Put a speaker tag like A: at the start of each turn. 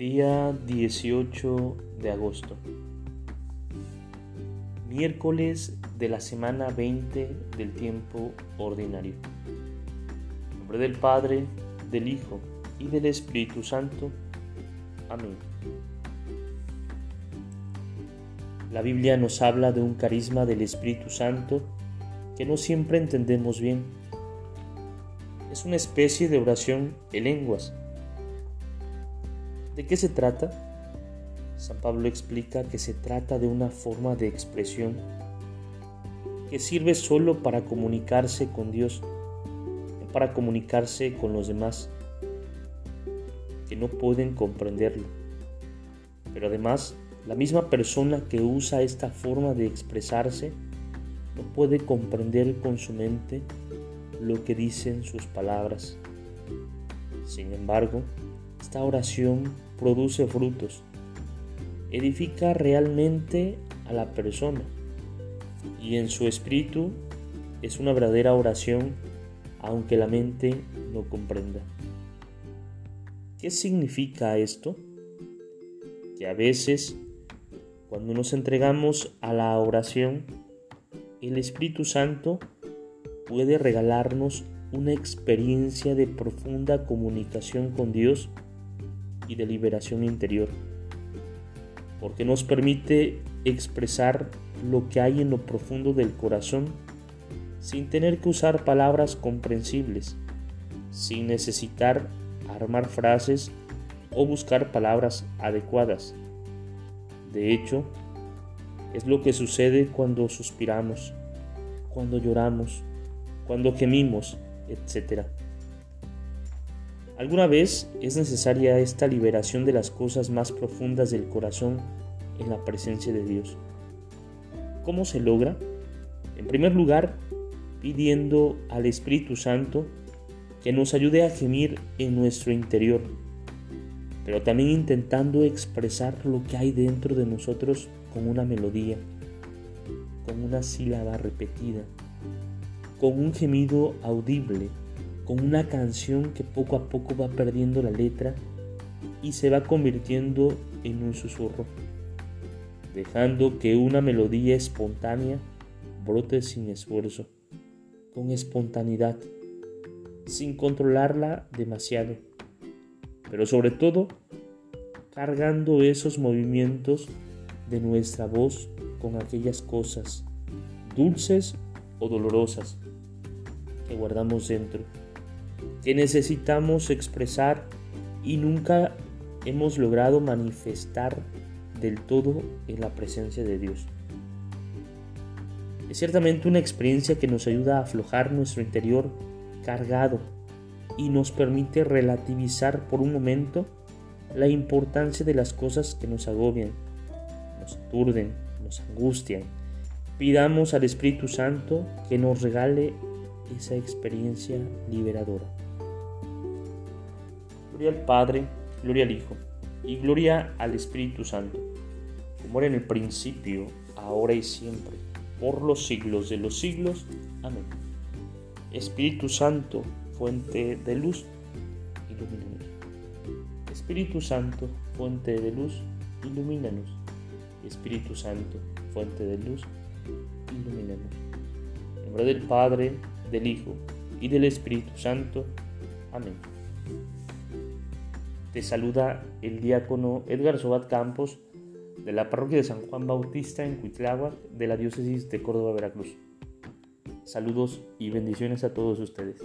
A: Día 18 de agosto. Miércoles de la semana 20 del tiempo ordinario. En nombre del Padre, del Hijo y del Espíritu Santo. Amén. La Biblia nos habla de un carisma del Espíritu Santo que no siempre entendemos bien. Es una especie de oración en lenguas ¿De qué se trata? San Pablo explica que se trata de una forma de expresión que sirve solo para comunicarse con Dios, para comunicarse con los demás, que no pueden comprenderlo. Pero además, la misma persona que usa esta forma de expresarse no puede comprender con su mente lo que dicen sus palabras. Sin embargo, esta oración produce frutos, edifica realmente a la persona y en su espíritu es una verdadera oración aunque la mente no comprenda. ¿Qué significa esto? Que a veces cuando nos entregamos a la oración, el Espíritu Santo puede regalarnos una experiencia de profunda comunicación con Dios y de liberación interior, porque nos permite expresar lo que hay en lo profundo del corazón sin tener que usar palabras comprensibles, sin necesitar armar frases o buscar palabras adecuadas. De hecho, es lo que sucede cuando suspiramos, cuando lloramos, cuando gemimos, etc. Alguna vez es necesaria esta liberación de las cosas más profundas del corazón en la presencia de Dios. ¿Cómo se logra? En primer lugar, pidiendo al Espíritu Santo que nos ayude a gemir en nuestro interior, pero también intentando expresar lo que hay dentro de nosotros con una melodía, con una sílaba repetida, con un gemido audible con una canción que poco a poco va perdiendo la letra y se va convirtiendo en un susurro, dejando que una melodía espontánea brote sin esfuerzo, con espontaneidad, sin controlarla demasiado, pero sobre todo cargando esos movimientos de nuestra voz con aquellas cosas dulces o dolorosas que guardamos dentro que necesitamos expresar y nunca hemos logrado manifestar del todo en la presencia de Dios. Es ciertamente una experiencia que nos ayuda a aflojar nuestro interior cargado y nos permite relativizar por un momento la importancia de las cosas que nos agobian, nos aturden, nos angustian. Pidamos al Espíritu Santo que nos regale esa experiencia liberadora. Gloria al Padre, gloria al Hijo y gloria al Espíritu Santo, como era en el principio, ahora y siempre, por los siglos de los siglos. Amén. Espíritu Santo, fuente de luz, ilumínanos. Espíritu Santo, fuente de luz, ilumínanos. Espíritu Santo, fuente de luz, ilumínanos. En nombre del Padre, del Hijo y del Espíritu Santo. Amén. Te saluda el diácono Edgar Sobat Campos de la parroquia de San Juan Bautista en Cuitláhuac de la diócesis de Córdoba, Veracruz. Saludos y bendiciones a todos ustedes.